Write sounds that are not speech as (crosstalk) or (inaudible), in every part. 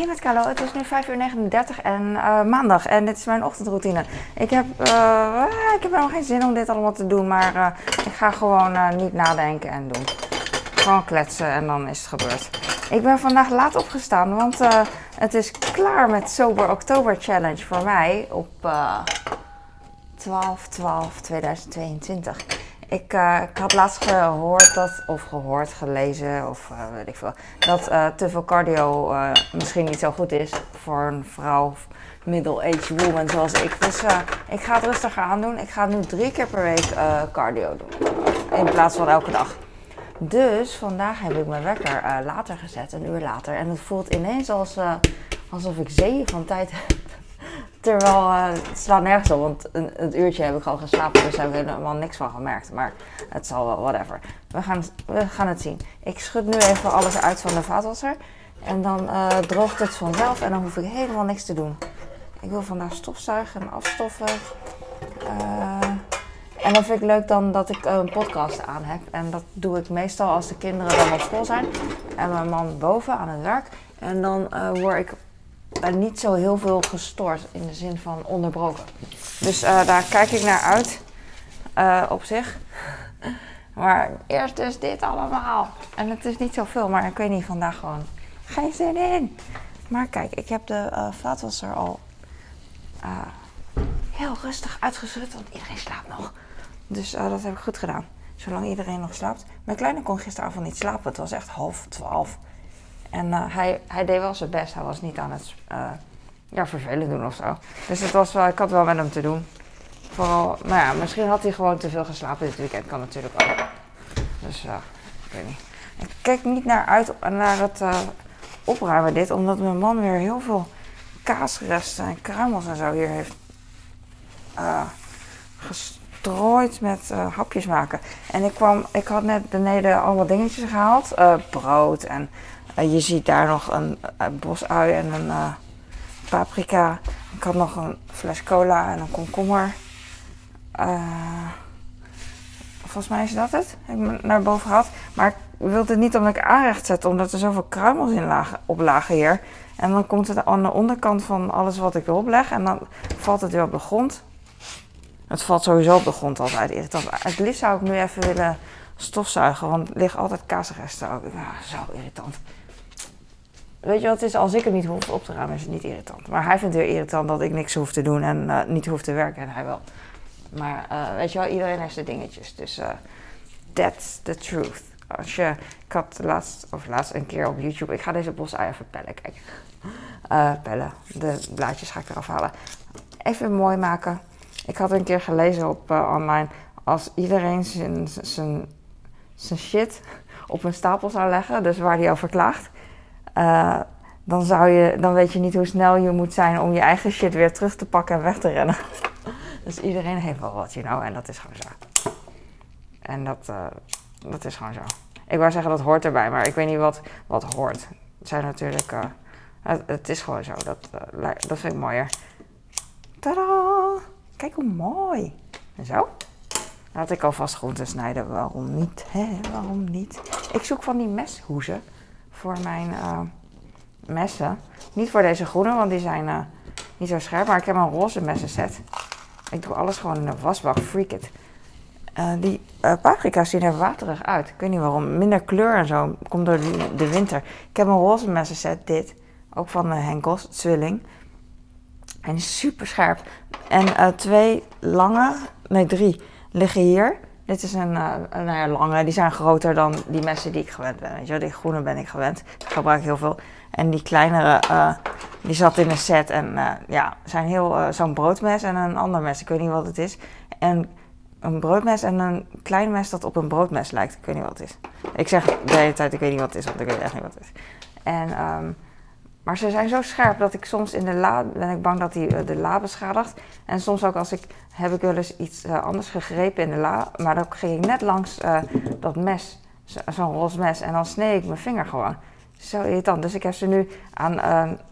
Hey met Carlo, het is nu 5 uur 39 en uh, maandag en dit is mijn ochtendroutine. Ik heb, uh, ik heb helemaal geen zin om dit allemaal te doen, maar uh, ik ga gewoon niet nadenken en doen. Gewoon kletsen en dan is het gebeurd. Ik ben vandaag laat opgestaan, want het is klaar met Sober Oktober Challenge voor mij op 12-12-2022. Ik, uh, ik had laatst gehoord dat, of gehoord, gelezen, of uh, weet ik veel, dat uh, te veel cardio misschien niet zo goed is voor een vrouw, middle-aged woman zoals ik. Dus ik ga het rustiger aan doen. Ik ga nu drie keer per week cardio doen, in plaats van elke dag. Dus vandaag heb ik mijn wekker later gezet, een uur later. En het voelt ineens als, alsof ik zeeën van tijd heb. Terwijl uh, het slaat nergens op, want een, een, uurtje heb ik al geslapen, dus daar heb ik helemaal niks van gemerkt. Maar het zal wel, whatever. We gaan, we gaan het zien. Ik schud nu even alles uit van de vaatwasser. En dan uh, droogt het vanzelf en dan hoef ik helemaal niks te doen. Ik wil vandaag stofzuigen en afstoffen. Uh, en dan vind ik leuk dan dat ik een podcast aan heb. En dat doe ik meestal als de kinderen dan op school zijn. En mijn man boven aan het werk. En dan word ik niet zo heel veel gestoord in de zin van onderbroken. Dus uh, daar kijk ik naar uit uh, op zich. Maar eerst dus dit allemaal. En het is niet zoveel, maar ik weet niet, vandaag gewoon geen zin in. Maar kijk, ik heb de uh, vaatwasser al heel rustig uitgezet, want iedereen slaapt nog. Dus dat heb ik goed gedaan. Zolang iedereen nog slaapt. Mijn kleine kon gisteravond niet slapen. Het was echt half twaalf. En uh, hij, hij deed wel zijn best. Hij was niet aan het uh, ja, vervelend doen of zo. Dus het was wel, ik had wel met hem te doen. Vooral, nou ja, misschien had hij gewoon te veel geslapen dit weekend. Kan natuurlijk ook. Dus uh, ik weet niet. Ik kijk niet naar uit naar het opruimen dit. Omdat mijn man weer heel veel kaasresten en kruimels en zo hier heeft gestrooid met hapjes maken. En ik kwam, ik had net beneden allemaal dingetjes gehaald. brood en uh, je ziet daar nog een, een bosui en een uh, paprika. Ik had nog een fles cola en een komkommer. Uh, volgens mij is dat het. Heb ik naar boven gehad. Maar ik wilde het niet omdat ik aanrecht zet, omdat er zoveel kruimels in lagen, op lagen hier. En dan komt het aan de onderkant van alles wat ik erop leg. En dan valt het weer op de grond. Het valt sowieso op de grond altijd irritant. Het liefst zou ik nu even willen stofzuigen, want er liggen altijd kaasresten. Nou, zo irritant. Weet je wat is? Als ik het niet hoef op te ruimen, is het niet irritant. Maar hij vindt het weer irritant dat ik niks hoef te doen en uh, niet hoef te werken. En hij wel. Maar uh, weet je wel, iedereen heeft zijn dingetjes. Dus uh, that's the truth. Als je, ik had laatst, of laatst een keer op YouTube, ik ga deze bos even pellen, kijk. pellen, de blaadjes ga ik eraf halen. Even mooi maken. Ik had een keer gelezen op online, als iedereen zijn, zijn, shit op een stapel zou leggen, dus waar hij over klaagt uh, dan, zou je, dan weet je niet hoe snel je moet zijn om je eigen shit weer terug te pakken en weg te rennen. (laughs) dus iedereen heeft wel wat, you know, en dat is gewoon zo. En dat, uh, dat is gewoon zo. Ik wou zeggen dat hoort erbij, maar ik weet niet wat, wat hoort. Het zijn natuurlijk. Uh, het, is gewoon zo. Dat, dat vind ik mooier. Tadaa! Kijk hoe mooi. En zo. Laat ik alvast groenten snijden. Waarom niet? Hè? Waarom niet? Ik zoek van die meshoezen voor mijn uh, messen. Niet voor deze groene, want die zijn uh, niet zo scherp. Maar ik heb een roze messenset. Ik doe alles gewoon in de wasbak. Freak it. Uh, die paprika's zien er waterig uit. Ik weet niet waarom. Minder kleur en zo. Komt door de, winter. Ik heb een roze messenset. Dit. Ook van de Henkels. Zwilling. En super scherp. En twee lange. Nee, drie. Liggen hier. Dit is een, uh, nou ja, lange, die zijn groter dan die messen die ik gewend ben. Weet je, die groene ben ik gewend. Ik gebruik ik heel veel. En die kleinere, uh, die zat in een set. En ja, zijn heel, zo'n broodmes en een ander mes. Ik weet niet wat het is. En een broodmes en een klein mes dat op een broodmes lijkt. Ik weet niet wat het is. Ik zeg de hele tijd, ik weet niet wat het is, want ik weet echt niet wat het is. En um, maar ze zijn zo scherp dat ik soms in de la ben ik bang dat hij uh, de la beschadigt. En soms ook als ik heb ik wel eens iets uh, anders gegrepen in de la, maar dan ging ik net langs uh, dat mes, zo'n roze mes, en dan snee ik mijn vinger gewoon. Zo irritant. Dus ik heb ze nu aan,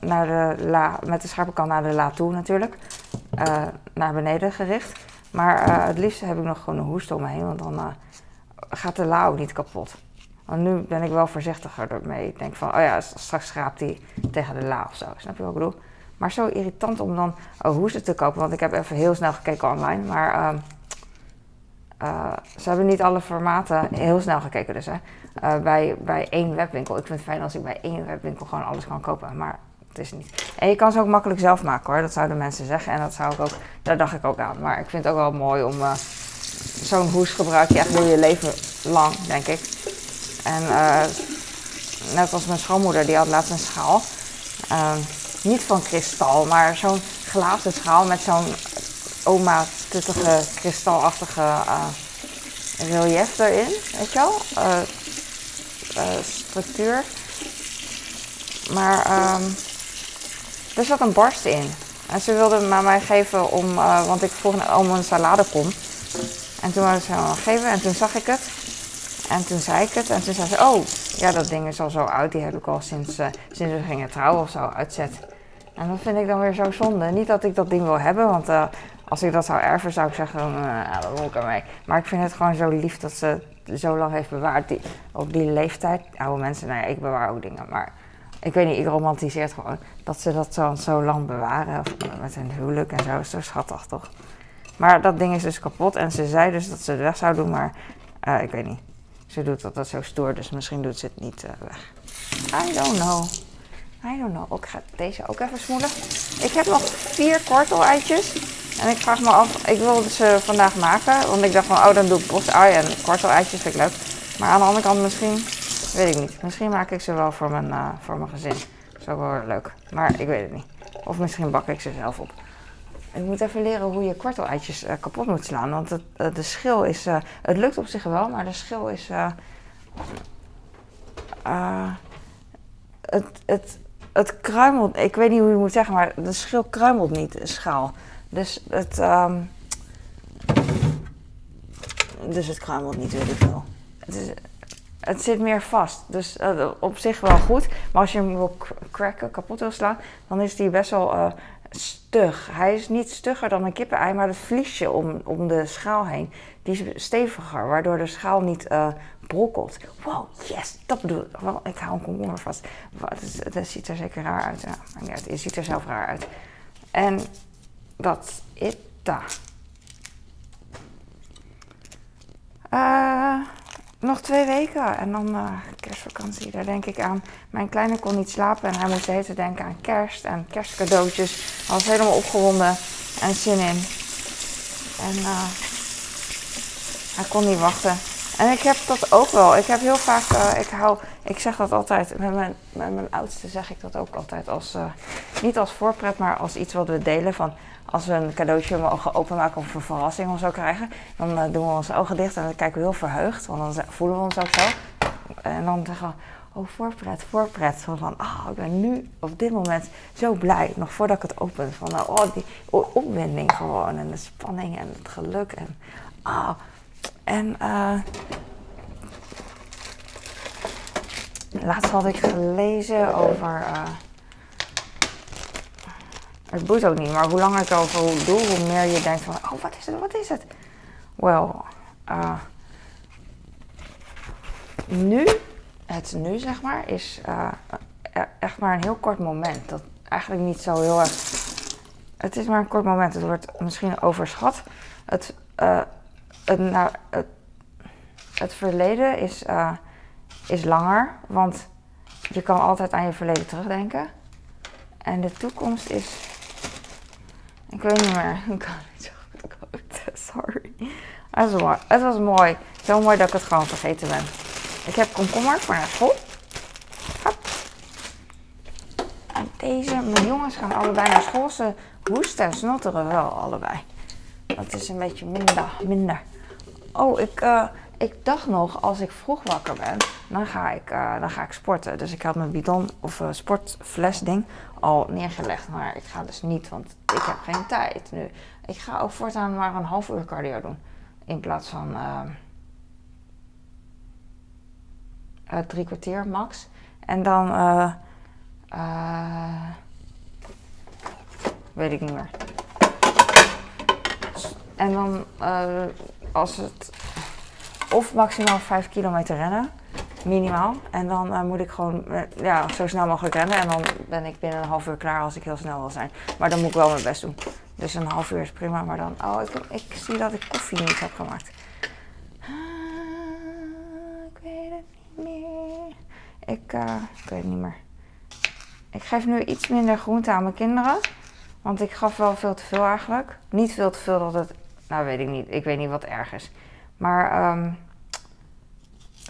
naar de la, met de scherpe kant naar de la toe natuurlijk, naar beneden gericht. Maar het liefst heb ik nog gewoon een hoest om me heen, want dan gaat de la ook niet kapot. Want nu ben ik wel voorzichtiger ermee. Ik denk van, oh ja, straks schraapt hij tegen de la of zo. Snap je wat ik bedoel? Maar zo irritant om dan oh, hoesten te kopen. Want ik heb even heel snel gekeken online. Maar ehm, uh, ze hebben niet alle formaten heel snel gekeken dus. Hè. Uh, bij, bij één webwinkel. Ik vind het fijn als ik bij één webwinkel gewoon alles kan kopen. Maar het is niet. En je kan ze ook makkelijk zelf maken hoor. Dat zouden mensen zeggen. En dat zou ik ook, daar dacht ik ook aan. Maar ik vind het ook wel mooi om uh, zo'n hoes gebruik je echt door je leven lang, denk ik. En net als mijn schoonmoeder, die had laatst een schaal. niet van kristal, maar zo'n glazen schaal met zo'n oma tuttige kristalachtige uh, relief erin, weet je wel? Uh, structuur. Maar um, er zat een barst in. En ze wilde het mij geven om, want ik vroeg om een salade En toen wilde ze me geven en toen zag ik het. En toen zei ik het en toen zei ze, oh, ja dat ding is al zo oud. Die heb ik al sinds, sinds we gingen trouwen of zo uitzet. En dat vind ik dan weer zo zonde. Niet dat ik dat ding wil hebben, want als ik dat zou erven, zou ik zeggen, uh, dat moet ik ermee. Maar ik vind het gewoon zo lief dat ze zo lang heeft bewaard. Die, op die leeftijd, oude mensen, nou ja, ik bewaar ook dingen. Maar ik weet niet, ik romantiseer het gewoon. Dat ze dat zo, lang bewaren. Met hun huwelijk en zo. Is zo schattig, toch? Maar dat ding is dus kapot. En ze zei dus dat ze het weg zou doen, maar uh, ik weet niet. Ze doet dat, dat zo stoer, dus misschien doet ze het niet uh, weg. I don't know. I don't know. Ik ga deze ook even smoelen. Ik heb nog vier kwartel-eitjes. En ik vraag me af, ik wilde ze vandaag maken. Want ik dacht van, oh dan doe ik bosui en kwartel-eitjes, vind ik leuk. Maar aan de andere kant misschien, weet ik niet. Misschien maak ik ze wel voor mijn, uh, voor mijn gezin. Dat is ook wel leuk. Maar ik weet het niet. Of misschien bak ik ze zelf op. Ik moet even leren hoe je kwartel-eitjes uh, kapot moet slaan. Want uh, de schil is... het lukt op zich wel, maar de schil is... het, het, het kruimelt... Ik weet niet hoe je moet zeggen, maar de schil kruimelt niet, de schaal. Dus het, um, dus het kruimelt niet, weet veel. Het, is, het zit meer vast. Dus op zich wel goed. Maar als je hem wil cracken, kapot wil slaan, dan is die best wel stug. Hij is niet stugger dan een kippenei, maar het vliesje om, om de schaal heen, die is steviger, waardoor de schaal niet uh, brokkelt. Wow, yes, dat bedoel ik. Ik hou een komkommer vast. Het, ziet er zeker raar uit. Ja, het ziet er zelf raar uit. En dat is dat. Uh, nog twee weken en dan uh, kerstvakantie. Daar denk ik aan. Mijn kleine kon niet slapen en hij moest steeds denken aan kerst en kerstcadeautjes. Hij was helemaal opgewonden en zin in. En uh, hij kon niet wachten. En ik heb dat ook wel. Ik heb heel vaak, uh, ik hou, ik zeg dat altijd, met mijn, met mijn oudste zeg ik dat ook altijd als, niet als voorpret, maar als iets wat we delen van als we een cadeautje mogen openmaken of een verrassing of zo krijgen, dan uh, doen we onze ogen dicht en dan kijken we heel verheugd, want dan voelen we ons ook zo. En dan zeggen we, oh voorpret, voorpret. van, oh, ik ben nu op dit moment zo blij, nog voordat ik het open. Van, oh, die opwinding gewoon en de spanning en het geluk. En, ah. En uh, laatst had ik gelezen over het boeit ook niet, maar hoe langer ik erover doe, hoe meer je denkt van, oh, wat is het, wat is het? Wel, uh, nu, het nu zeg maar, is uh, echt maar een heel kort moment. Dat eigenlijk niet zo heel erg. Het is maar een kort moment. Het wordt misschien overschat. Het, uh, het, nou, het, het verleden is, is langer, want je kan altijd aan je verleden terugdenken. En de toekomst is ik weet niet meer. (laughs) Ik kan niet zo goed Sorry. Het was, mooi. het was mooi. Zo mooi dat ik het gewoon vergeten ben. Ik heb komkommer voor naar school. Hop. En deze, mijn jongens gaan allebei naar school. Ze hoesten en snotteren wel allebei. Dat is een beetje minder. minder. Oh, ik, uh, ik dacht nog, als ik vroeg wakker ben, dan ga ik, uh, dan ga ik sporten. Dus ik had mijn bidon of uh, sportfles ding al neergelegd. Maar ik ga dus niet, want ik heb geen tijd nu. Ik ga ook voortaan maar een half uur cardio doen. In plaats van drie kwartier max. En dan... weet ik niet meer. En dan als het of maximaal 5 kilometer rennen. Minimaal. En dan eh, moet ik gewoon eh, ja, zo snel mogelijk rennen. En dan ben ik binnen een half uur klaar als ik heel snel wil zijn. Maar dan moet ik wel mijn best doen. Dus een half uur is prima. Maar dan, oh, ik, ik zie dat ik koffie niet heb gemaakt. Ah, ik weet het niet meer. Ik, uh, ik weet het niet meer. Ik geef nu iets minder groente aan mijn kinderen. Want ik gaf wel veel te veel eigenlijk. Niet veel te veel dat het. Nou, weet ik niet. Ik weet niet wat erg is. Maar um,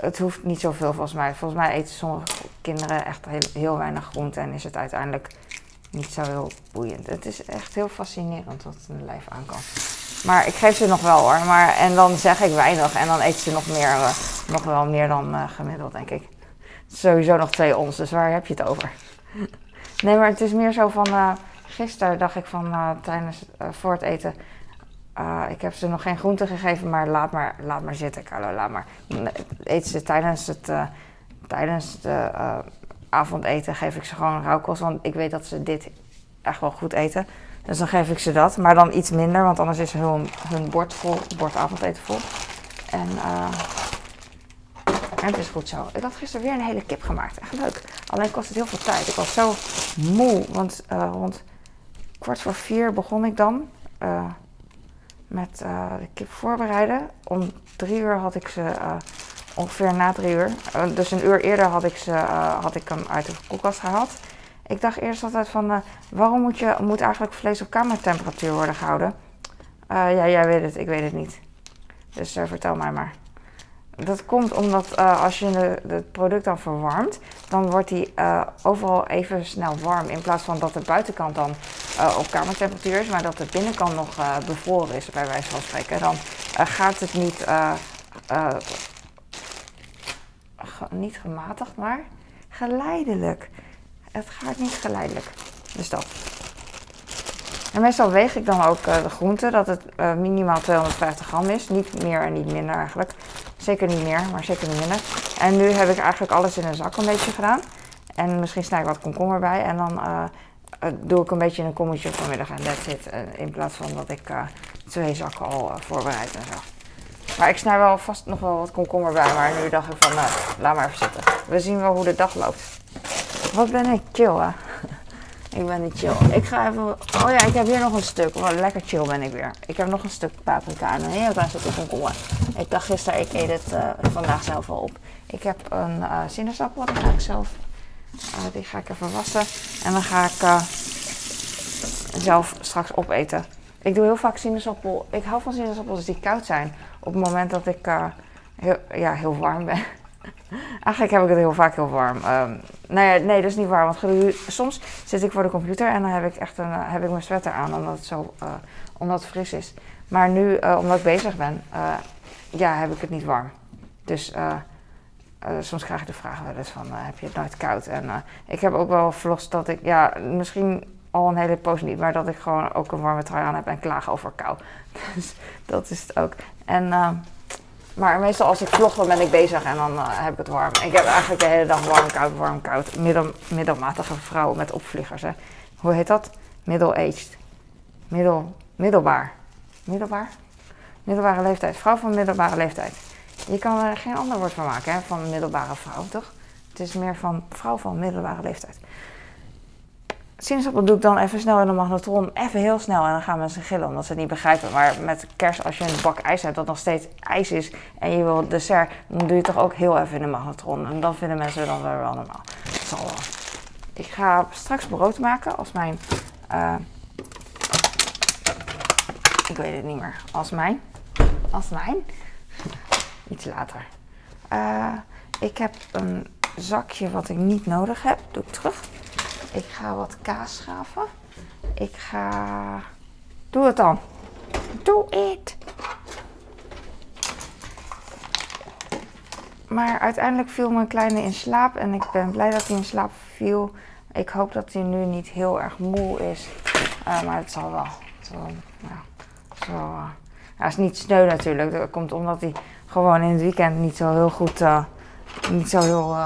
het hoeft niet zoveel volgens mij. Volgens mij eten sommige kinderen echt heel, heel weinig groente en is het uiteindelijk niet zo heel boeiend. Het is echt heel fascinerend wat een lijf aan kan. Maar ik geef ze nog wel hoor. Maar, en dan zeg ik weinig en dan eten ze nog, meer, uh, nog wel meer dan uh, gemiddeld, denk ik. Sowieso nog twee ons, dus waar heb je het over? nee, maar het is meer zo van. Uh, gisteren dacht ik van tijdens voor het eten uh, ik heb ze nog geen groente gegeven, maar laat maar, laat maar zitten, Carlo. Laat maar. Eet ze tijdens het, uh, tijdens de uh, avondeten geef ik ze gewoon rauwkost. Want ik weet dat ze dit echt wel goed eten. Dus dan geef ik ze dat. Maar dan iets minder, want anders is hun, hun bord vol, bord avondeten vol. En, en het is goed zo. Ik had gisteren weer een hele kip gemaakt. Echt leuk. Alleen kost het heel veel tijd. Ik was zo moe, want rond kwart voor vier begon ik dan met uh, de kip voorbereiden. Om drie uur had ik ze, uh, ongeveer na drie uur, uh, dus een uur eerder had ik, ze, had ik hem uit de koelkast gehaald. Ik dacht eerst altijd van, waarom moet, je, moet eigenlijk vlees op kamertemperatuur worden gehouden? ja, jij weet het, ik weet het niet. Dus vertel mij maar. Dat komt omdat uh, als je het product dan verwarmt, dan wordt die uh, overal even snel warm. In plaats van dat de buitenkant dan uh, op kamertemperatuur is, maar dat de binnenkant nog bevroren is, bij wijze van spreken. Dan gaat het niet, niet gematigd, maar geleidelijk. Het gaat niet geleidelijk. Dus dat. En meestal weeg ik dan ook de groente, dat het minimaal 250 gram is. Niet meer en niet minder eigenlijk. Zeker niet meer, maar zeker niet minder. En nu heb ik eigenlijk alles in een zak een beetje gedaan. En misschien snij ik wat komkommer bij. En dan uh, doe ik een beetje in een kommetje vanmiddag en that's it. Uh, in plaats van dat ik twee zakken al voorbereid en zo. Maar ik snij wel vast nog wel wat komkommer bij. Maar nu dacht ik van, nou, laat maar even zitten. We zien wel hoe de dag loopt. Wat ben ik chill, hè? Ik ben niet chill. Ik ga even. Oh ja, ik heb hier nog een stuk. Oh, lekker chill ben ik weer. Ik heb nog een stuk paprika en een heel klein stukje komkommer. Ik dacht gisteren, ik eet het uh, vandaag zelf al op. Ik heb een uh, sinaasappel, die ga ik zelf. Uh, die ga ik even wassen. En dan ga ik zelf straks opeten. Ik doe heel vaak sinaasappel. Ik hou van sinaasappels die koud zijn. Op het moment dat ik ja, heel warm ben. Eigenlijk heb ik het heel vaak heel warm. Um, nou ja, nee, dat is niet waar. Want soms zit ik voor de computer en dan heb ik echt een, heb ik mijn sweater aan omdat het zo uh, omdat het fris is. Maar nu, uh, omdat ik bezig ben, ja, heb ik het niet warm. Dus soms krijg ik de vraag wel eens van, heb je het nooit koud? En ik heb ook wel vlogs dat ik, ja, misschien al een hele poos niet, maar dat ik gewoon ook een warme trui aan heb en klaag over kou. (laughs) Dus dat is het ook. En maar meestal als ik vlog, dan ben ik bezig en dan uh, heb ik het warm. Ik heb eigenlijk de hele dag warm, koud, warm, koud. Middel, middelmatige vrouw met opvliegers. Hè. Hoe heet dat? Middle-aged. Middel, middelbaar. Middelbaar? Middelbare leeftijd. Vrouw van middelbare leeftijd. Je kan er geen ander woord van maken, hè, van middelbare vrouw, toch? Het is meer van vrouw van middelbare leeftijd sinaasappel doe ik dan even snel in de magnetron. Even heel snel. En dan gaan mensen gillen omdat ze het niet begrijpen. Maar met kerst, als je een bak ijs hebt dat nog steeds ijs is. En je wil dessert. Dan doe je toch ook heel even in de magnetron. En dan vinden mensen dan wel normaal. Dat zal wel. Ik ga straks brood maken als mijn... Uh, ik weet het niet meer. Als mijn. Als mijn. (laughs) Iets later. Uh, ik heb een zakje wat ik niet nodig heb. Doe ik terug. Ik ga wat kaas schaven. Ik ga... Doe het dan. Doe het. Maar uiteindelijk viel mijn kleine in slaap. En ik ben blij dat hij in slaap viel. Ik hoop dat hij nu niet heel erg moe is. Uh, maar het zal wel. Het zal, is niet sneu natuurlijk. Dat komt omdat hij gewoon in het weekend niet zo heel goed... Uh, niet zo heel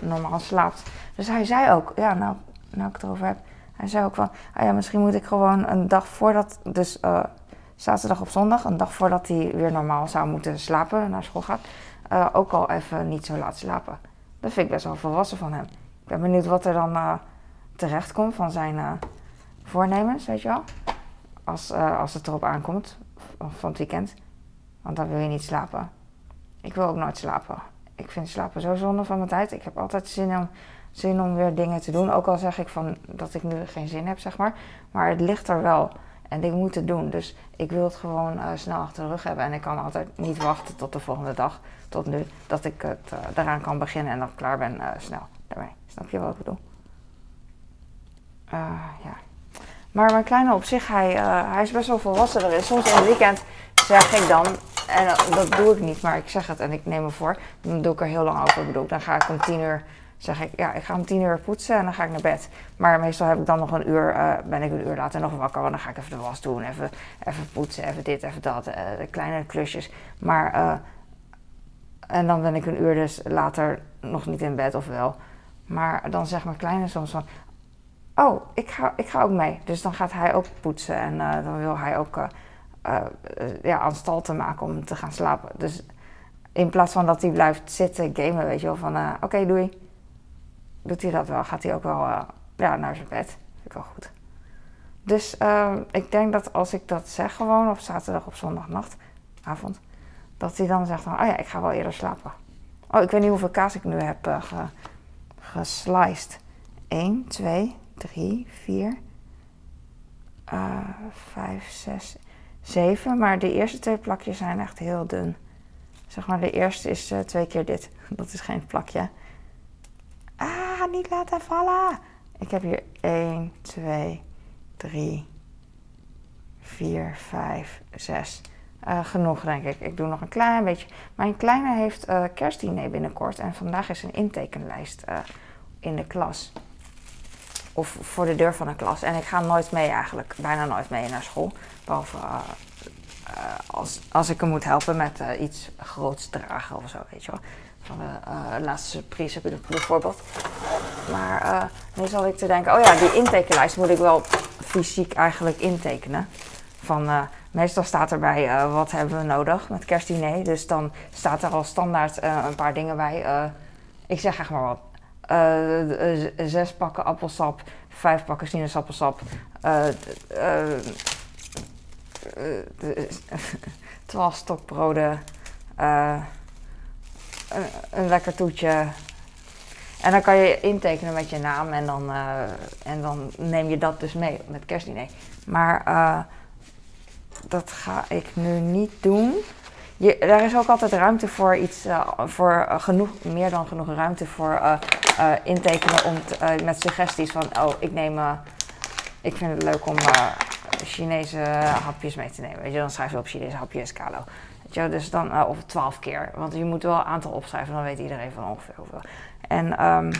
normaal slaapt. Dus hij zei ook, ja nou nou ik het erover heb. Hij zei ook van, ah ja, misschien moet ik gewoon een dag voordat, dus uh, zaterdag op zondag, een dag voordat hij weer normaal zou moeten slapen, naar school gaat, eh, ook al even niet zo laat slapen. Dat vind ik best wel volwassen van hem. Ik ben benieuwd wat er dan uh, terecht komt van zijn voornemens, weet je wel. Als, als het erop aankomt van het weekend. Want dan wil je niet slapen. Ik wil ook nooit slapen. Ik vind slapen zo zonde van mijn tijd. Ik heb altijd zin om, zin om weer dingen te doen. Ook al zeg ik van dat ik nu geen zin heb, zeg maar. Maar het ligt er wel. En ik moet het doen. Dus ik wil het gewoon uh, snel achter de rug hebben. En ik kan altijd niet wachten tot de volgende dag. Tot nu. Dat ik het daaraan kan beginnen en dan klaar ben uh, snel daarmee. Snap je wat ik bedoel? ja. Maar mijn kleine op zich, hij, hij is best wel volwassen erin. Soms in het weekend zeg ik dan, en dat doe ik niet, maar ik zeg het en ik neem me voor. Dan doe ik er heel lang over. bedoel, dan ga ik om tien uur zeg ik, ja, ik ga om tien uur poetsen en dan ga ik naar bed. Maar meestal heb ik dan nog een uur, uh, ben ik een uur later nog wakker. Want dan ga ik even de was doen, even, even poetsen, even dit, even dat. Uh, kleine klusjes. Maar, uh, en dan ben ik een uur dus later nog niet in bed of wel. Maar dan zegt mijn kleine soms van, oh, ik ga, ik ga ook mee. Dus dan gaat hij ook poetsen en dan wil hij ook ja, aanstalten maken om te gaan slapen. Dus in plaats van dat hij blijft zitten gamen, weet je wel, van oké, doei doet hij dat wel. Gaat hij ook wel uh, ja, naar zijn bed. Vind ik wel goed. Dus uh, ik denk dat als ik dat zeg gewoon op zaterdag of zondagnacht, avond, dat hij dan zegt van, oh ja, ik ga wel eerder slapen. Oh, ik weet niet hoeveel kaas ik nu heb uh, ge, gesliced. 1, 2, 3, 4, 5, 6, 7. Maar de eerste twee plakjes zijn echt heel dun. Zeg maar, de eerste is uh, twee keer dit. (laughs) Dat is geen plakje. Ah, niet laten vallen. Ik heb hier 1, 2, 3, 4, 5, 6. Uh, genoeg, denk ik. Ik doe nog een klein beetje. Mijn kleine heeft uh, kerstdiner binnenkort. En vandaag is een intekenlijst uh, in de klas. Of voor de deur van de klas. En ik ga nooit mee eigenlijk. Bijna nooit mee naar school. Behalve uh, als, als ik hem moet helpen met iets groots dragen of zo, weet je wel van de uh, laatste surprise heb ik bijvoorbeeld. Maar uh, nu zal ik te denken, oh ja, die intekenlijst moet ik wel fysiek eigenlijk intekenen. Van, uh, meestal staat erbij wat hebben we nodig met kerstdiner. Dus dan staat er al standaard een paar dingen bij. ik zeg echt maar wat. zes pakken appelsap, vijf pakken sinaasappelsap, (laughs) twaalf stokbroden, een, lekker toetje. En dan kan je intekenen met je naam en dan, uh, en dan neem je dat dus mee met kerstdiner. Maar uh, dat ga ik nu niet doen. Je, daar is ook altijd ruimte voor iets, uh, voor genoeg, meer dan genoeg ruimte voor intekenen om met suggesties van, oh, ik neem, ik vind het leuk om Chinese hapjes mee te nemen. Weet je, dan schrijf je op Chinese hapjes, kalo dus dan, uh, of twaalf keer. Want je moet wel een aantal opschrijven, dan weet iedereen van ongeveer hoeveel. En um,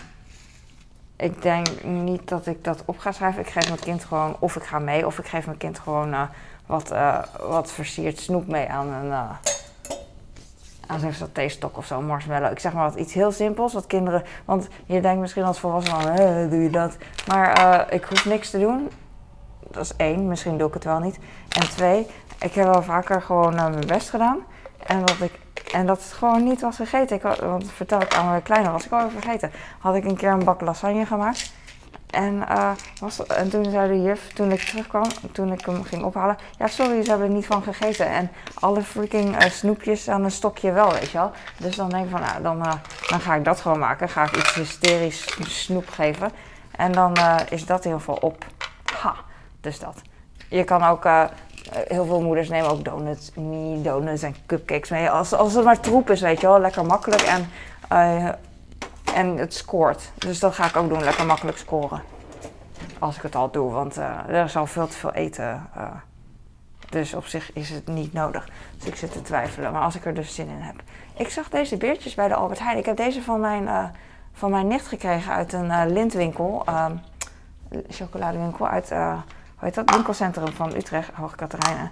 ik denk niet dat ik dat op ga schrijven. Ik geef mijn kind gewoon, of ik ga mee, of ik geef mijn kind gewoon uh, wat, uh, wat versierd snoep mee aan een. aan zo'n saté-stok of zo, marshmallow. Ik zeg maar wat iets heel simpels, wat kinderen... Want je denkt misschien als volwassene van, doe je dat? Maar ik hoef niks te doen. Dat is één, misschien doe ik het wel niet. En twee, ik heb wel vaker gewoon uh, mijn best gedaan. En dat, ik, en dat het gewoon niet was gegeten. Ik, want vertel ik aan mijn kleine, was ik al vergeten. Had ik een keer een bak lasagne gemaakt. En, uh, was, en toen zei de juf, toen ik terugkwam, toen ik hem ging ophalen... Ja, sorry, ze hebben er niet van gegeten. En alle freaking uh, snoepjes aan een stokje wel, weet je wel. Dus dan denk ik van, nou, dan, dan ga ik dat gewoon maken. Ga ik iets hysterisch snoep geven. En dan is dat in ieder geval op. Ha, dus dat. Je kan ook eh, heel veel moeders nemen ook donuts, mini donuts en cupcakes mee. Als, als het maar troep is, weet je wel. Lekker makkelijk en, uh, en het scoort. Dus dat ga ik ook doen. Lekker makkelijk scoren. Als ik het al doe, want uh, er is al veel te veel eten. Uh, dus op zich is het niet nodig. Dus ik zit te twijfelen. Maar als ik er dus zin in heb. Ik zag deze beertjes bij de Albert Heijn. Ik heb deze van mijn, van mijn nicht gekregen uit een lintwinkel. chocoladewinkel uit heet dat, winkelcentrum van Utrecht, Hoge Katerijnen.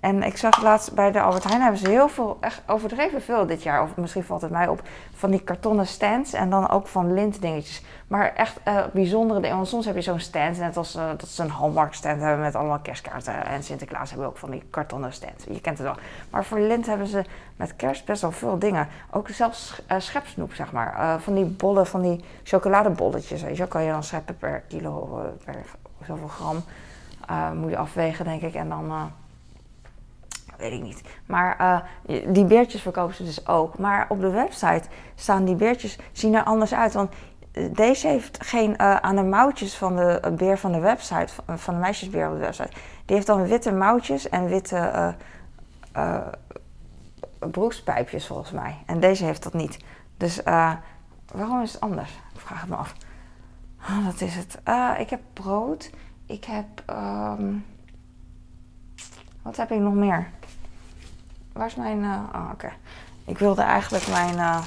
En ik zag laatst bij de Albert Heijn hebben ze heel veel, echt overdreven veel dit jaar. Of misschien valt het mij op, van die kartonnen stands en dan ook van lintdingetjes. Maar echt uh, bijzondere dingen. Want soms heb je zo'n stand, net als uh, dat ze een Hallmark stand hebben met allemaal kerstkaarten. En Sinterklaas hebben ook van die kartonnen stands. Je kent het wel. Maar voor lint hebben ze met kerst best wel veel dingen. Ook zelfs uh, schepsnoep, zeg maar. van die bollen, van die chocoladebolletjes. Weet je, kan je dan scheppen per kilo, per zoveel gram. Moet je afwegen, denk ik. En dan weet ik niet. Maar uh, die beertjes verkopen ze dus ook. Maar op de website staan die beertjes, zien er anders uit. Want eh, deze heeft geen uh, aan de mouwtjes van de beer van de website, van, de meisjesbeer op de website. Die heeft dan witte mouwtjes en witte broekspijpjes volgens mij. En deze heeft dat niet. Dus waarom is het anders? Ik vraag het me af. Oh, wat is het? ik heb brood. Ik heb. Um, wat heb ik nog meer? Waar is mijn... Uh, oh, oké. Ik wilde eigenlijk mijn uh,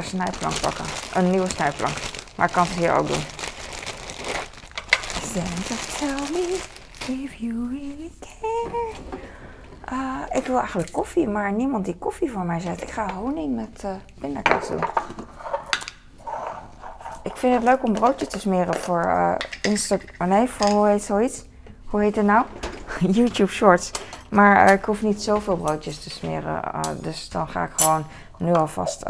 snijplank pakken. Een nieuwe snijplank. Maar ik kan het hier ook doen. Santa, tell me if you really care. ik wil eigenlijk koffie, maar niemand die koffie voor mij zet. Ik ga honing met uh, doen. Ik vind het leuk om broodje te smeren voor uh, Instagram. Oh nee, voor hoe heet zoiets? Hoe heet het nou? (laughs) YouTube Shorts. Maar uh, ik hoef niet zoveel broodjes te smeren. Uh, dus dan ga ik gewoon nu alvast.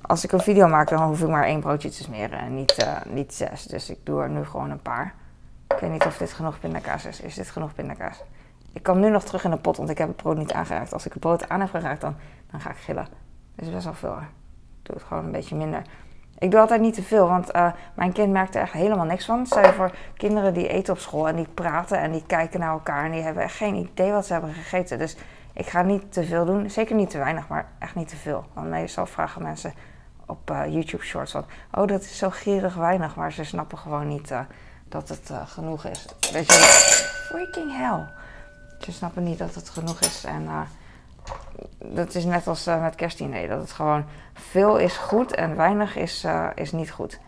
Als ik een video maak, dan hoef ik maar één broodje te smeren en niet, niet zes. Dus ik doe er nu gewoon een paar. Ik weet niet of dit genoeg pindakaas is. Is dit genoeg pindakaas? Ik kan nu nog terug in de pot, want ik heb het brood niet aangeraakt. Als ik het brood aan heb geraakt, dan, dan ga ik gillen. Dat is best wel veel. Ik doe het gewoon een beetje minder. Ik doe altijd niet te veel, want uh, mijn kind merkt er echt helemaal niks van. Stel je voor kinderen die eten op school en die praten en die kijken naar elkaar en die hebben echt geen idee wat ze hebben gegeten. Dus ik ga niet te veel doen. Zeker niet te weinig, maar echt niet te veel. Want meestal vragen mensen op uh, YouTube Shorts van... Oh, dat is zo gierig weinig. Maar ze snappen gewoon niet uh, dat het genoeg is. Weet je, freaking hell. Ze snappen niet dat het genoeg is en dat is net als uh, met kerstdiner. Dat het gewoon veel is goed en weinig is, uh, is niet goed.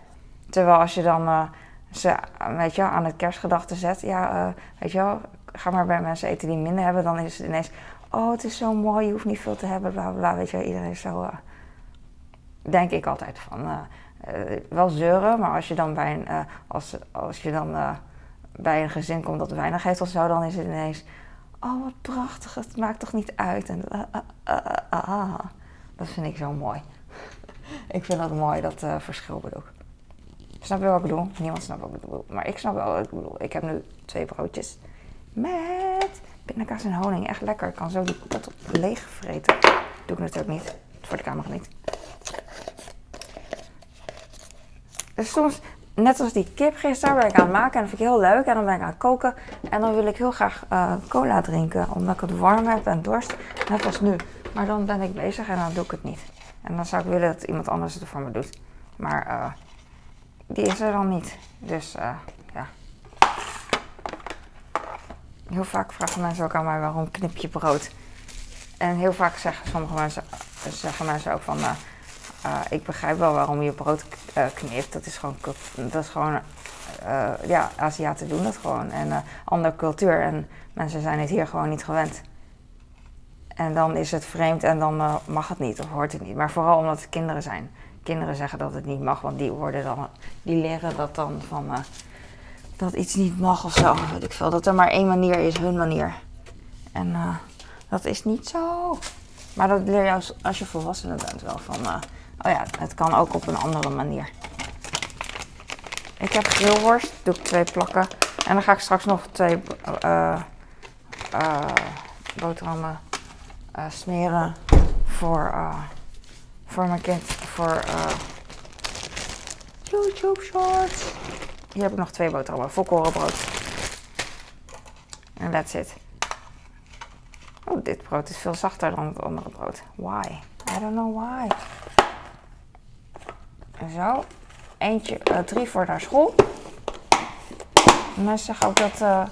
Terwijl als je dan uh, ze weet je, aan het kerstgedachte zet. Ja, weet je wel, ga maar bij mensen eten die minder hebben. Dan is het ineens, oh het is zo mooi, je hoeft niet veel te hebben. Bla bla, weet je iedereen is zo... denk ik altijd van, wel zeuren. Maar als je dan bij een, als, als je dan, bij een gezin komt dat weinig heeft of zo. Dan is het ineens oh wat prachtig, het maakt toch niet uit. En, uh, uh, dat vind ik zo mooi. (laughs) ik vind dat mooi, dat verschil bedoel ik. Snap je wat ik bedoel? Niemand snapt wat ik bedoel. Maar ik snap wel wat ik bedoel. Ik heb nu twee broodjes met pindakaas en honing. Echt lekker. Ik kan zo die pot leeg vreten. Doe ik natuurlijk niet. Voor de camera niet. Dus soms net als die kip gisteren ben ik aan het maken en dat vind ik heel leuk. En dan ben ik aan het koken en dan wil ik heel graag uh, cola drinken, omdat ik het warm heb en dorst. Net als nu. Maar dan ben ik bezig en dan doe ik het niet. En dan zou ik willen dat iemand anders het voor me doet. Maar uh, die is er dan niet. Dus uh, ja. Heel vaak vragen mensen ook aan mij waarom knip je brood. En heel vaak zeggen sommige mensen, zeggen mensen ook van uh, ik begrijp wel waarom je brood uh, knipt. Dat is gewoon, dat is gewoon uh, ja, Aziaten doen dat gewoon. En andere cultuur. En mensen zijn het hier gewoon niet gewend. En dan is het vreemd en dan mag het niet of hoort het niet. Maar vooral omdat het kinderen zijn. Kinderen zeggen dat het niet mag, want die, worden dan, die leren dat dan van dat iets niet mag of zo. Weet ik veel. Dat er maar één manier is, hun manier. En dat is niet zo. Maar dat leer je als, je volwassene bent wel van Oh ja, het kan ook op een andere manier. Ik heb grillworst, doe ik twee plakken. En dan ga ik straks nog twee uh, uh, boterhammen uh, smeren voor, voor mijn kind. Voor YouTube Shorts. Hier heb ik nog twee boterhammen, volkorenbrood. En that's it. Oh, dit brood is veel zachter dan het andere brood. Why? I don't know why. Zo. Eentje, uh, drie voor naar school. Mensen zeggen ook dat. Uh,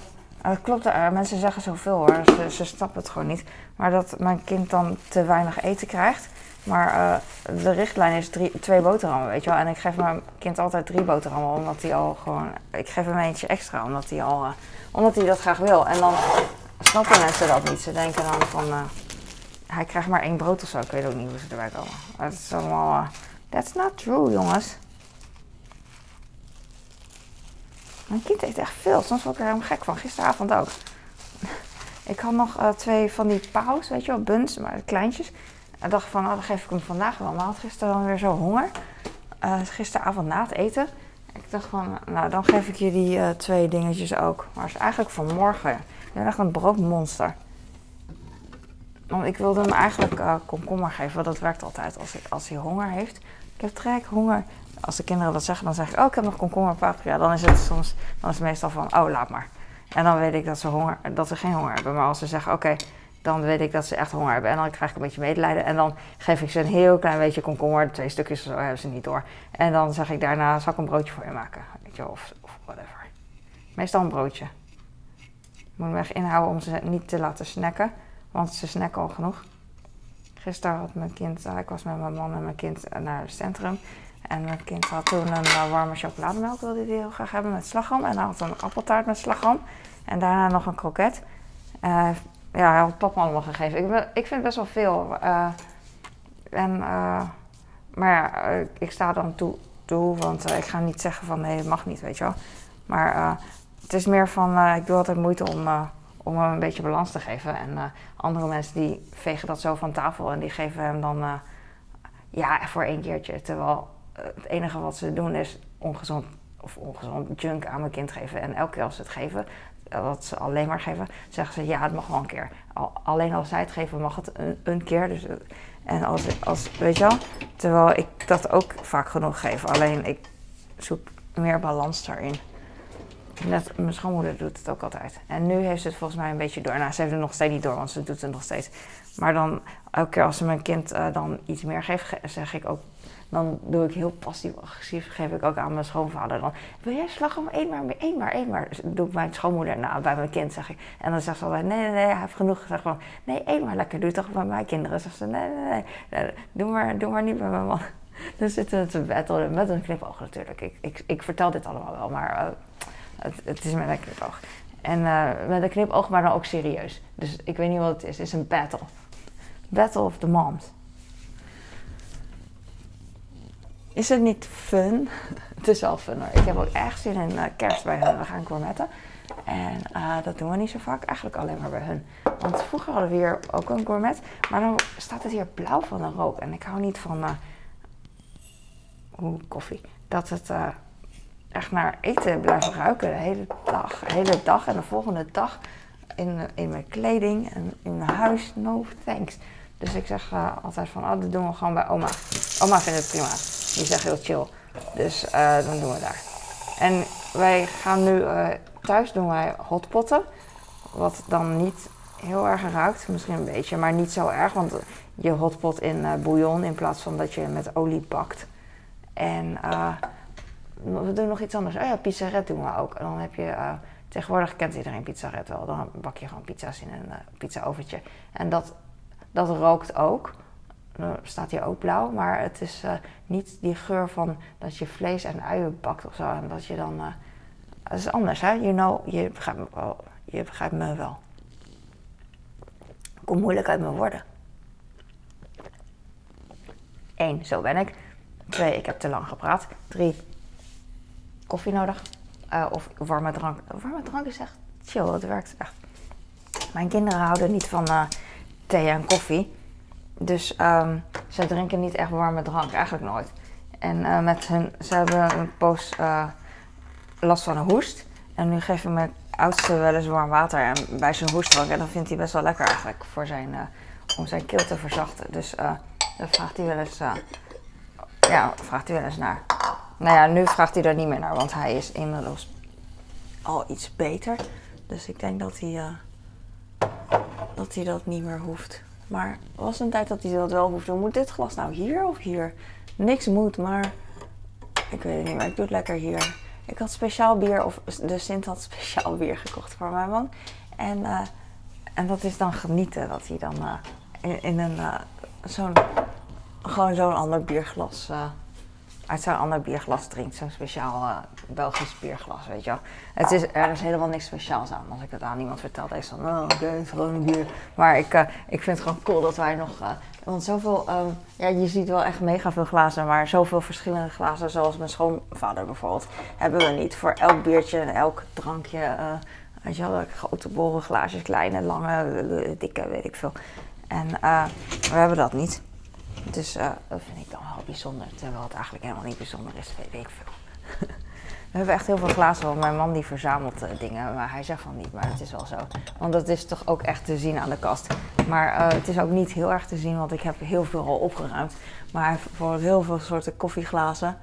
het klopt, uh, mensen zeggen zoveel hoor, ze, ze snappen het gewoon niet. Maar dat mijn kind dan te weinig eten krijgt. Maar de richtlijn is twee boterhammen, weet je wel. En ik geef mijn kind altijd drie boterhammen, omdat hij al gewoon... Ik geef hem eentje extra, omdat hij al... Omdat hij dat graag wil. En dan snappen mensen dat niet. Ze denken dan van... Hij krijgt maar één brood of zo. Ik weet ook niet hoe ze erbij komen. Dat is allemaal... that's not true, jongens. Mijn kind eet echt veel. Soms word ik er helemaal gek van. Gisteravond ook. (laughs) ik had nog uh, twee van die paus, weet je wel, buns, maar kleintjes. Ik dacht van, oh, dan geef ik hem vandaag wel. Maar had gisteren dan weer zo honger. Uh, gisteravond na het eten. Ik dacht van, nou dan geef ik je die uh, twee dingetjes ook. Maar het is eigenlijk voor morgen. Ik ben echt een broodmonster. Want ik wilde hem eigenlijk komkommer geven. Want dat werkt altijd als, als hij honger heeft. Ik heb trek honger. Als de kinderen dat zeggen, dan zeg ik, oh ik heb nog komkommer paprika. Dan is het soms, dan is het meestal van, oh laat maar. En dan weet ik dat ze, honger, dat ze geen honger hebben. Maar als ze zeggen, oké, dan weet ik dat ze echt honger hebben. En dan krijg ik een beetje medelijden. En dan geef ik ze een heel klein beetje komkommer. Twee stukjes zo hebben ze niet door. En dan zeg ik daarna, zal ik een broodje voor je maken? Weet je, of, of whatever. Meestal een broodje. Ik moet me echt inhouden om ze niet te laten snacken. Want ze snacken al genoeg. Gisteren had mijn kind, eh, ik was met mijn man en mijn kind naar het centrum. En mijn kind had toen een uh, warme chocolademelk, wilde hij heel graag hebben met slagroom. En hij had een appeltaart met slagroom. En daarna nog een kroket. Uh, ja, hij had papa allemaal gegeven. Ik, ik vind best wel veel. En, maar ja, ik sta dan toe, toe want ik ga niet zeggen van nee, het mag niet, weet je wel. Maar het is meer van, ik doe altijd moeite om, om hem een beetje balans te geven. En andere mensen die vegen dat zo van tafel en die geven hem dan, ja, voor één keertje. Terwijl het enige wat ze doen is ongezond of ongezond junk aan mijn kind geven. En elke keer als ze het geven, wat ze alleen maar geven, zeggen ze ja, het mag wel een keer. alleen als zij het geven, mag het een, een keer. Dus, en als, als, weet je wel, terwijl ik dat ook vaak genoeg geef. Alleen ik zoek meer balans daarin. Net, mijn schoonmoeder doet het ook altijd. En nu heeft ze het volgens mij een beetje door. Nou, ze heeft het nog steeds niet door, want ze doet het nog steeds. Maar dan, elke keer als ze mijn kind uh, dan iets meer geeft, zeg ik ook dan doe ik heel passief-agressief, geef ik ook aan mijn schoonvader dan. Wil jij slagroom? Eén maar, één maar, één maar. Dus doe ik mijn schoonmoeder na bij mijn kind, zeg ik. En dan zegt ze altijd, nee, nee, nee, hij heeft genoeg gezegd. Van, nee, één maar lekker, doe toch bij mijn kinderen. Zegt ze, nee, nee, nee, doe maar, doe maar niet bij mijn man. (laughs) Dan zitten we te battelen, met een knipoog natuurlijk. Ik, ik, ik vertel dit allemaal wel, maar uh, het, is met een knipoog. En uh, met een knipoog, maar dan ook serieus. Dus ik weet niet wat het is. Het is een battle. Battle of the moms. Is het niet fun? (laughs) het is wel fun hoor. Ik heb ook echt zin in uh, kerst bij hun. We gaan gourmetten. En uh, dat doen we niet zo vaak. Eigenlijk alleen maar bij hun. Want vroeger hadden we hier ook een gourmet. Maar dan staat het hier blauw van de rook. En ik hou niet van uh, koffie. Dat het echt naar eten blijft ruiken de hele dag. De hele dag en de volgende dag. In, in mijn kleding en in huis. No thanks. Dus ik zeg altijd van, oh, dat doen we gewoon bij oma. Oma vindt het prima. Die zegt heel chill. Dus uh, dan doen we daar. En wij gaan nu uh, thuis doen wij hotpotten. Wat dan niet heel erg ruikt. Misschien een beetje, maar niet zo erg. Want je hotpot in bouillon in plaats van dat je met olie bakt. En we doen nog iets anders. Oh ja, pizzaret doen we ook. En dan heb je... Tegenwoordig kent iedereen pizzaret wel. Dan bak je gewoon pizza's in een pizza oventje. En dat, dat rookt ook. Dan staat hier ook blauw, maar het is uh, niet die geur van dat je vlees en uien bakt of zo. En dat je dan. Uh, het is anders, hè? You know, je begrijpt me wel. Je begrijpt me wel. Kom moeilijk uit mijn woorden. Eén, zo ben ik. Twee, ik heb te lang gepraat. Drie, koffie nodig. Uh, of warme drank. Warme drank is echt chill, het werkt echt. Mijn kinderen houden niet van thee en koffie. Dus um, ze drinken niet echt warme drank, eigenlijk nooit. En uh, met hun, ze hebben een poos last van een hoest. En nu ik mijn oudste wel eens warm water en bij zijn hoestdrank. En dat vindt hij best wel lekker eigenlijk voor zijn, om zijn keel te verzachten. Dus daar vraagt hij wel eens, ja, vraagt hij wel eens naar. Nou ja, nu vraagt hij daar niet meer naar, want hij is inmiddels al iets beter. Dus ik denk dat hij, dat, hij dat niet meer hoeft. Maar was een tijd dat hij dat wel hoefde. Moet dit glas nou hier of hier? Niks moet, maar ik weet het niet, maar ik doe het lekker hier. Ik had speciaal bier, of de Sint had speciaal bier gekocht voor mijn man. En, uh, en dat is dan genieten, dat hij dan uh, in, in, een zo'n gewoon zo'n ander bierglas. Uit zo'n ander bierglas drinkt. Zo'n speciaal eh, Belgisch bierglas, weet je wel. Het is, er is helemaal niks speciaals aan. Als ik het aan iemand vertel, dan is dan, oh, oké, gewoon een bier. Maar ik, eh, ik vind het gewoon cool dat wij nog... eh, want zoveel, ehm, ja, je ziet wel echt mega veel glazen, maar zoveel verschillende glazen, zoals mijn schoonvader bijvoorbeeld, hebben we niet. Voor elk biertje en elk drankje, weet je wel, grote borrelglaasjes, kleine, lange, dikke, weet ik veel. En we hebben dat niet. Dus eh, dat vind ik dan wel bijzonder, terwijl het eigenlijk helemaal niet bijzonder is, weet ik veel. (laughs) We hebben echt heel veel glazen, want mijn man die verzamelt eh, dingen, maar hij zegt van niet, maar het is wel zo. Want dat is toch ook echt te zien aan de kast. Maar eh, het is ook niet heel erg te zien, want ik heb heel veel al opgeruimd. Maar hij heeft heel veel soorten koffieglazen.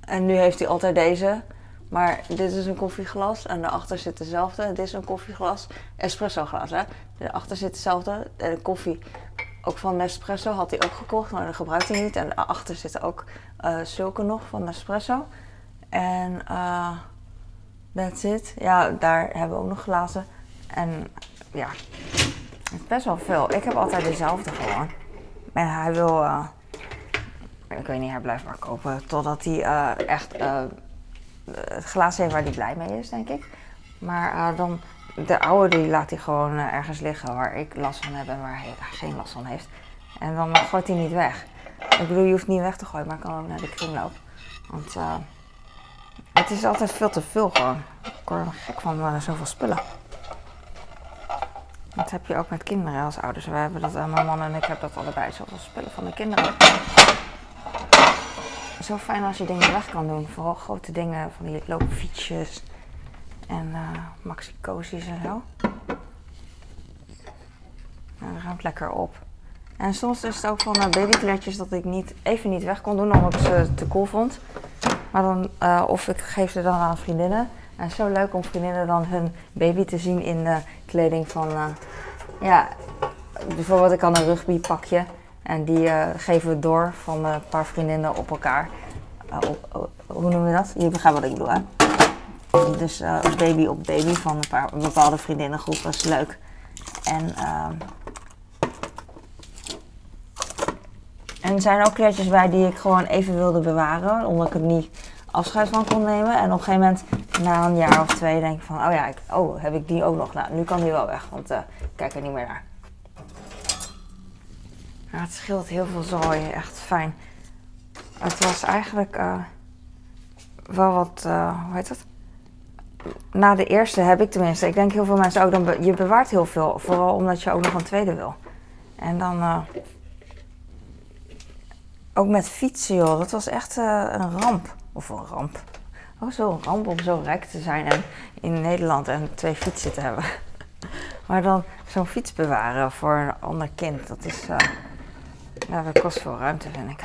En nu heeft hij altijd deze. Maar dit is een koffieglas en daarachter zit dezelfde. Dit is een koffieglas, espresso glas hè. Daarachter zit hetzelfde. Koffie, ook van Nespresso, had hij ook gekocht, maar dat gebruikt hij niet. En daarachter zitten ook eh, zulke nog van Nespresso. En eh that's it. Ja, daar hebben we ook nog glazen. En ja, het is best wel veel. Ik heb altijd dezelfde gewoon. En hij wil, eh, ik weet niet, hij blijft maar kopen totdat hij echt het glaas heeft waar hij blij mee is, denk ik. Maar dan, de oude die laat hij gewoon eh, ergens liggen waar ik last van heb en waar hij geen last van heeft. En dan gooit hij niet weg. Ik bedoel, je hoeft niet weg te gooien, maar kan ook naar de kringloop. Want eh, het is altijd veel te veel gewoon. Ik word gek van uh, zoveel spullen. Dat heb je ook met kinderen als ouders. Wij hebben dat, mijn man en ik hebben dat allebei, zoveel spullen van de kinderen. Zo fijn als je dingen weg kan doen. Vooral grote dingen, van die loopfietsjes en uh, maxi-cozies en zo. Nou, dat ruimt lekker op. En soms is het ook van uh, babykledjes dat ik niet, even niet weg kon doen omdat ik ze te cool vond. Maar dan, uh, of ik geef ze dan aan vriendinnen. En het zo leuk om vriendinnen dan hun baby te zien in uh, kleding van, uh, ja, bijvoorbeeld ik had een rugbypakje. En die geven we door van een paar vriendinnen op elkaar. Hoe noem je dat? Je begrijpt wat ik bedoel, hè? Dus baby op baby van een paar een bepaalde vriendinnengroep. Dat is leuk. En... ehm, En er zijn ook kleertjes bij die ik gewoon even wilde bewaren, omdat ik er niet afscheid van kon nemen. En op een gegeven moment, na een jaar of twee, denk ik van, oh ja, ik, oh, heb ik die ook nog? Nou, nu kan die wel weg, want uh, ik kijk er niet meer naar. Maar het scheelt heel veel zooi, echt fijn. Het was eigenlijk uh, wel wat, uh, hoe heet het? Na de eerste heb ik tenminste, ik denk heel veel mensen ook, dan je bewaart heel veel, vooral omdat je ook nog een tweede wil. En dan ook met fietsen, joh. Dat was echt uh, een ramp. Of een ramp. Oh, zo'n ramp om zo rijk te zijn en in Nederland en twee fietsen te hebben. (laughs) maar dan zo'n fiets bewaren voor een ander kind, dat is... Uh, ja, dat kost veel ruimte, vind ik.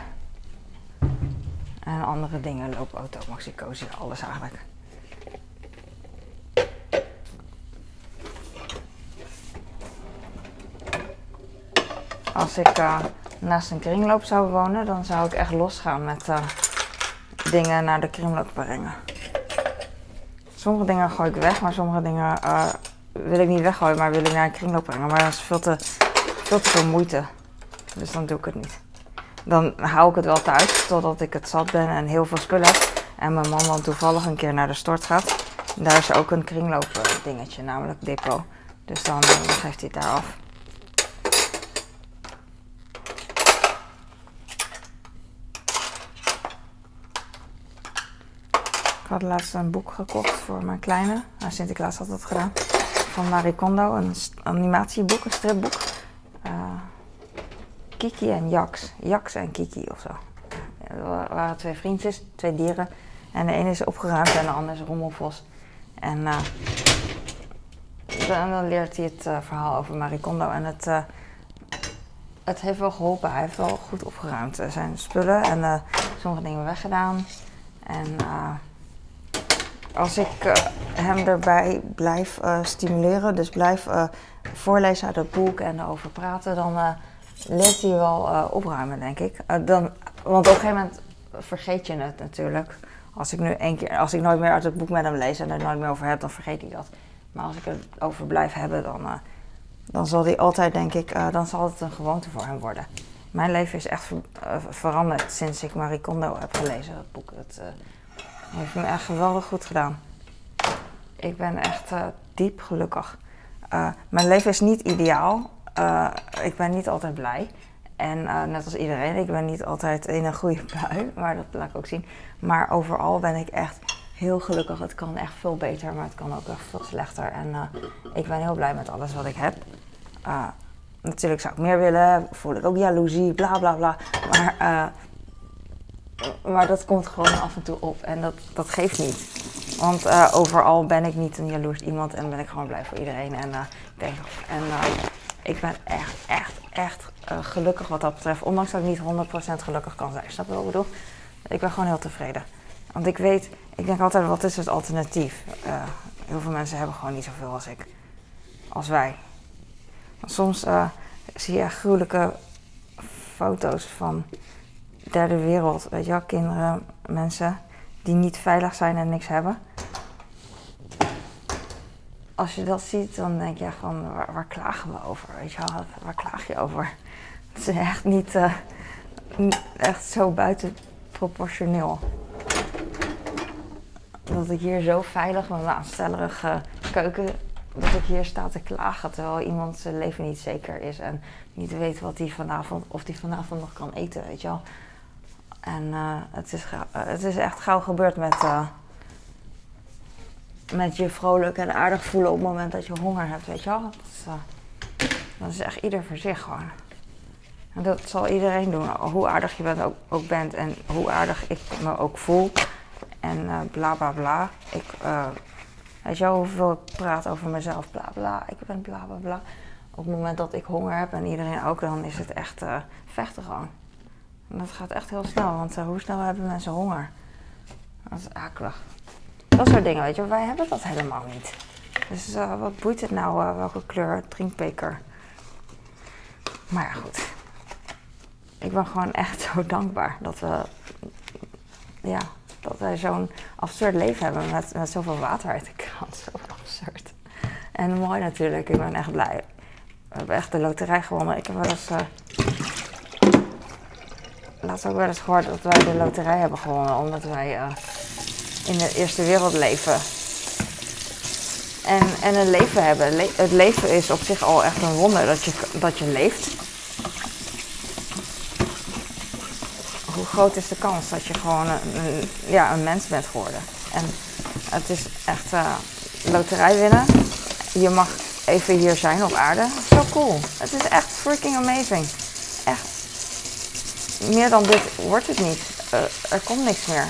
En andere dingen, loopauto, maxicosi, alles eigenlijk. Als ik... Uh, naast een kringloop zou wonen, dan zou ik echt losgaan met uh, dingen naar de kringloop brengen. Sommige dingen gooi ik weg, maar sommige dingen uh, wil ik niet weggooien, maar wil ik naar een kringloop brengen. Maar dat is veel te, veel veel moeite. Dus dan doe ik het niet. Dan hou ik het wel thuis totdat ik het zat ben en heel veel spullen heb. En mijn man dan toevallig een keer naar de stort gaat. Daar is ook een kringloop dingetje, namelijk depot. Dus dan geeft hij het daar af. Ik had laatst een boek gekocht voor mijn kleine. Nou, Sinterklaas had dat gedaan. Van Marie Kondo, een animatieboek, een stripboek. Uh, Kiki en Jax. Jax en Kiki of zo. Er waren twee vriendjes, twee dieren. En de ene is opgeruimd en de andere is rommelvos. En uh, dan, leert hij het verhaal over Marie Kondo. En het, uh, het heeft wel geholpen. Hij heeft wel goed opgeruimd zijn spullen. En sommige dingen weggedaan. En als ik uh, hem erbij blijf uh, stimuleren, dus blijf uh, voorlezen uit het boek en erover praten, dan leert hij wel opruimen, denk ik. dan, want op een gegeven moment vergeet je het natuurlijk. Als ik nu één keer, als ik nooit meer uit het boek met hem lees en er nooit meer over heb, dan vergeet hij dat. Maar als ik het over blijf hebben, dan, dan zal hij altijd, denk ik, dan zal het een gewoonte voor hem worden. mijn leven is echt ver- eh, veranderd sinds ik Marie Kondo heb gelezen. Dat boek eh, heeft me echt geweldig goed gedaan. Ik ben echt eh, diep gelukkig. Eh, mijn leven is niet ideaal. Eh, ik ben niet altijd blij. En net als iedereen, ik ben niet altijd in een goede (laughs) bui, maar dat laat ik ook zien. Maar overal ben ik echt heel gelukkig. Het kan echt veel beter, maar het kan ook echt veel slechter. En ik ben heel blij met alles wat ik heb. Natuurlijk zou ik meer willen, voel ik ook jaloezie, bla bla bla. Maar, maar dat komt gewoon af en toe op en dat, dat geeft niet. Want eh, overal ben ik niet een jaloers iemand en ben ik gewoon blij voor iedereen. En, eh, ik, denk, en eh, ik ben echt, echt, echt gelukkig wat dat betreft. Ondanks dat ik niet 100% gelukkig kan zijn. Snap je wat ik bedoel? Ik ben gewoon heel tevreden. Want ik weet, ik denk altijd, wat is het alternatief? Heel veel mensen hebben gewoon niet zoveel als ik. Als wij. Want soms zie je gruwelijke foto's van derde wereld. Weet je wel, kinderen, mensen die niet veilig zijn en niks hebben. Als je dat ziet, dan denk je van, waar, klagen we over? Weet je wel, waar klaag je over? Het is echt niet, eh, echt zo buitenproportioneel. Dat ik hier zo veilig met mijn aanstellerige keuken, dat ik hier sta te klagen terwijl iemand zijn leven niet zeker is en niet weet wat hij vanavond, of hij vanavond nog kan eten, weet je wel. En eh, het, is, eh, het is echt gauw gebeurd met, eh, met je vrolijk en aardig voelen op het moment dat je honger hebt, weet je wel. Dat is, dat is echt ieder voor zich gewoon. En dat zal iedereen doen, hoe aardig je bent ook, bent en hoe aardig ik me ook voel. En bla bla bla. Ik, weet je wel, hoeveel ik praat over mezelf, bla bla. Ik ben bla bla bla. Op het moment dat ik honger heb en iedereen ook, dan is het echt vechten gewoon. En dat gaat echt heel snel, want eh, hoe snel hebben mensen honger? Dat is akelig. Dat soort dingen, weet je, wij hebben dat helemaal niet. Dus eh, wat boeit het nou eh, welke kleur drinkbeker? Maar ja, goed. Ik ben gewoon echt (laughs) zo dankbaar dat we, ja, dat wij zo'n absurd leven hebben met, met zoveel water uit de kraan. (laughs) Zo absurd. En mooi natuurlijk, ik ben echt blij. We hebben echt de loterij gewonnen. Ik heb wel eens, laatst ook wel eens gehoord dat wij de loterij hebben gewonnen omdat wij eh, in de eerste wereld leven. En, en een leven hebben. Het leven is op zich al echt een wonder dat je, dat je leeft. Hoe groot is de kans dat je gewoon een, een- ja, een mens bent geworden? En het is echt eh, loterij winnen. Je mag even hier zijn op aarde. Zo cool. Het is echt freaking amazing. Echt. Meer dan dit wordt het niet. Eh, er komt niks meer.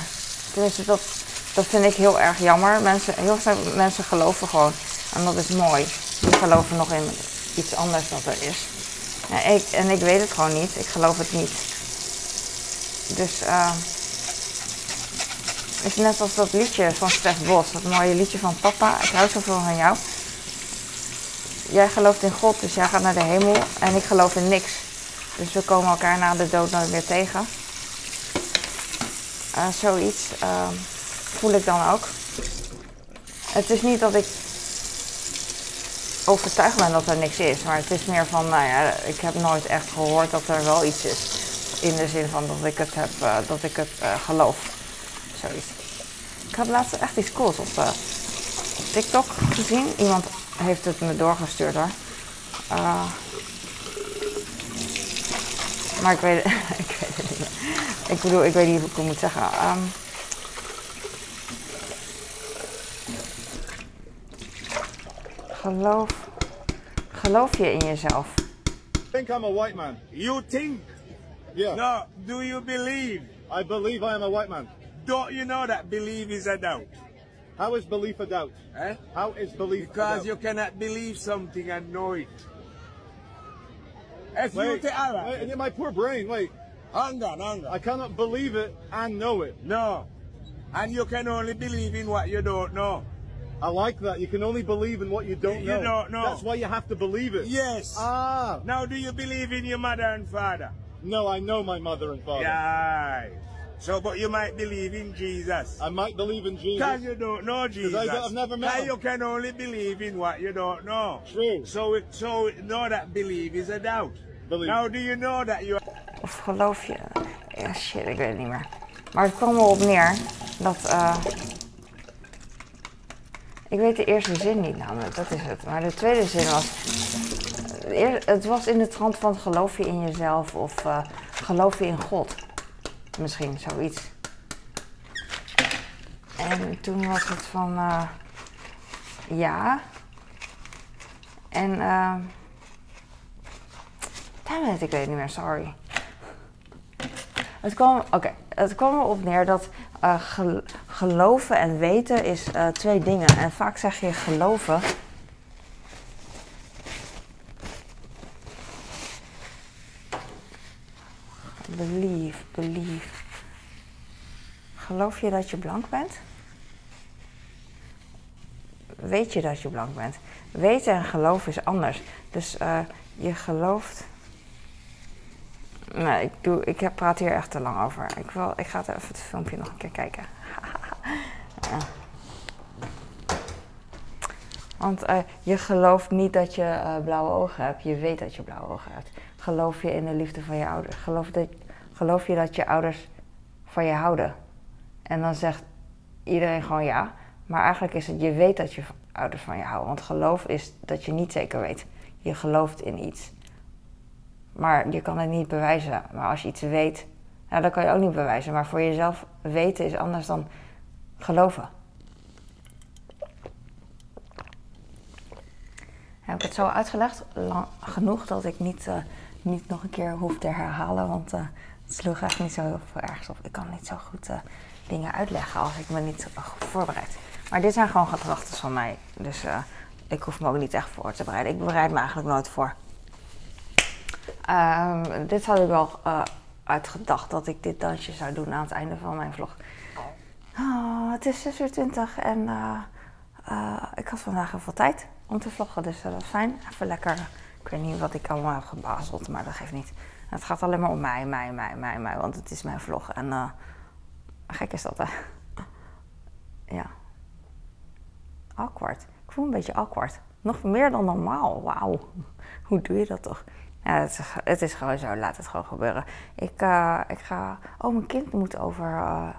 Dus dat, dat vind ik heel erg jammer. Mensen, heel veel mensen geloven gewoon. En dat is mooi. Die geloven nog in iets anders dat er is. Ja, ik, en ik weet het gewoon niet. Ik geloof het niet. Dus eh is net als dat liedje van Stef Bos. Dat mooie liedje van Papa. Ik hou zoveel van jou. Jij gelooft in God, dus jij gaat naar de hemel. En ik geloof in niks. Dus we komen elkaar na de dood nooit meer tegen. Eh, zoiets eh, voel ik dan ook. Het is niet dat ik overtuigd ben dat er niks is. Maar het is meer van, nou ja, ik heb nooit echt gehoord dat er wel iets is. In de zin van dat ik het, heb, eh, dat ik het eh, geloof. Zoiets. Ik had laatst echt iets cools op, op TikTok gezien. Iemand heeft het me doorgestuurd hoor. Maar ik weet, (laughs) ik weet het niet meer. Ik bedoel, ik weet niet hoe ik het moet zeggen. Ehm, geloof, geloof je in jezelf? think I'm a white man. You think? Yeah. No. Do you believe? I believe I am a white man. Don't you know that belief is a doubt? How is belief a doubt? Eh? How is belief a Because you cannot believe something and know it. Wait, take all right, wait, my poor brain, wait. hang on, hang on. I cannot believe it and know it. No. And you can only believe in what you don't know. I like that. You can only believe in what you don't You know. don't know. That's why you have to believe it. Yes. Ah. Now, do you believe in your mother and father? No, I know my mother and father. Yeah. So, but you might believe in Jesus. I might believe in Jesus. Because you don't know Jesus. I don't- I've never met Now him. you can only believe in what you don't know. True. So, it, so know that belief is a doubt. Belief. Now, do you know that you? Of geloof je... Ja, shit, ik weet het niet meer. Maar het kwam erop neer dat... eh, ik weet de eerste zin niet namelijk, dat is het. Maar de tweede zin was... eh, Het was in de trant van geloof je in jezelf of eh, geloof je in God. Misschien zoiets. En toen was het van... eh, ja. En... eh damn ik weet het niet meer, sorry. Het kwam, oké, het kwam erop neer dat eh, gel- geloven en weten is twee dingen. En vaak zeg je geloven. Believe, believe. Geloof je dat je blank bent? Weet je dat je blank bent? Weten en geloven is anders. Dus eh, je gelooft. Nee, ik, doe, ik heb, praat hier echt te lang over. Ik, wil, ik ga even het filmpje nog een keer kijken. (laughs) Want eh, je gelooft niet dat je eh, blauwe ogen hebt. Je weet dat je blauwe ogen hebt. Geloof je in de liefde van je ouders? Geloof, dat, geloof je dat je ouders van je houden? En dan zegt iedereen gewoon ja. Maar eigenlijk is het, je weet dat je ouders van je houden. Want geloof is dat je niet zeker weet. Je gelooft in iets. Maar je kan het niet bewijzen. Maar als je iets weet, nou, dan kan je ook niet bewijzen. Maar voor jezelf weten is anders dan geloven. Heb ik het zo uitgelegd? Genoeg dat ik niet, eh, niet nog een keer hoef te herhalen. Want eh, sloeg echt niet zo heel ergens op. Ik kan niet zo goed eh, dingen uitleggen als ik me niet goed voorbereid. Maar dit zijn gewoon gedachten van mij. Dus eh, ik hoef me ook niet echt voor te bereiden. Ik bereid me eigenlijk nooit voor. Ehm, dit had ik wel eh, uitgedacht dat ik dit dansje zou doen aan het einde van mijn vlog. Oh, het is 6 uur 20 en ik had vandaag heel veel tijd om te vloggen, dus dat is fijn. Even lekker, ik weet niet wat ik allemaal heb gebazeld, maar dat geeft niet. Het gaat alleen maar om mij, mij, mij, mij, mij, want het is mijn vlog. En eh, gek is dat, hè? (laughs) ja. Awkward. Ik voel me een beetje awkward. Nog meer dan normaal. Wauw. (laughs) Hoe doe je dat toch? Ja, het is, het is gewoon zo. Laat het gewoon gebeuren. Ik, eh, ik ga... Oh, mijn kind moet over eh,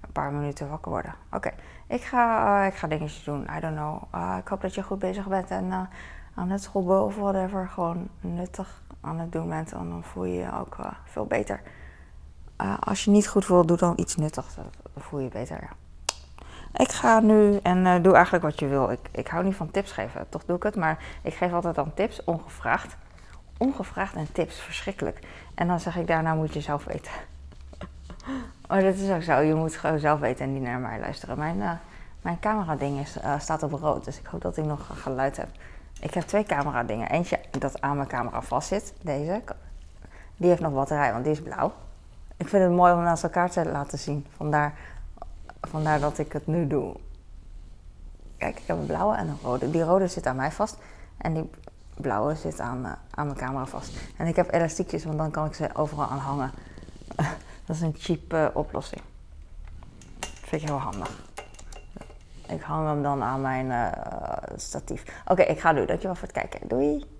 een paar minuten wakker worden. Oké. Ik, ga, ik ga dingetjes doen. I don't know. Ik hoop dat je goed bezig bent en aan het schrobben of whatever. Gewoon nuttig aan het doen bent. En dan voel je je ook eh, veel beter. Eh, als je niet goed voelt, doe dan iets nuttigs. Dan voel je je beter, ja. Ik ga nu en eh, doe eigenlijk wat je wil. Ik, ik hou niet van tips geven, toch doe ik het. Maar ik geef altijd dan tips, ongevraagd. Ongevraagd en tips, verschrikkelijk. En dan zeg ik daarna moet je zelf weten. (laughs) Maar dat is ook zo, je moet gewoon zelf weten en niet naar mij luisteren. Mijn, mijn camera ding is, staat op rood, dus ik hoop dat ik nog geluid heb. Ik heb twee camera dingen. Eentje dat aan mijn camera vast zit, deze. Die heeft nog batterij, want die is blauw. Ik vind het mooi om naast elkaar te laten zien. Vandaar, vandaar dat ik het nu doe. Kijk, ik heb een blauwe en een rode. Die rode zit aan mij vast. En die blauwe zit aan, eh, mijn camera vast. En ik heb elastiekjes, want dan kan ik ze overal aan hangen. (laughs) dat is een cheap eh, oplossing. Vind ik heel handig. Ik hang hem dan aan mijn eh, statief. Oké, ik ga nu. Dankjewel voor het kijken. Doei!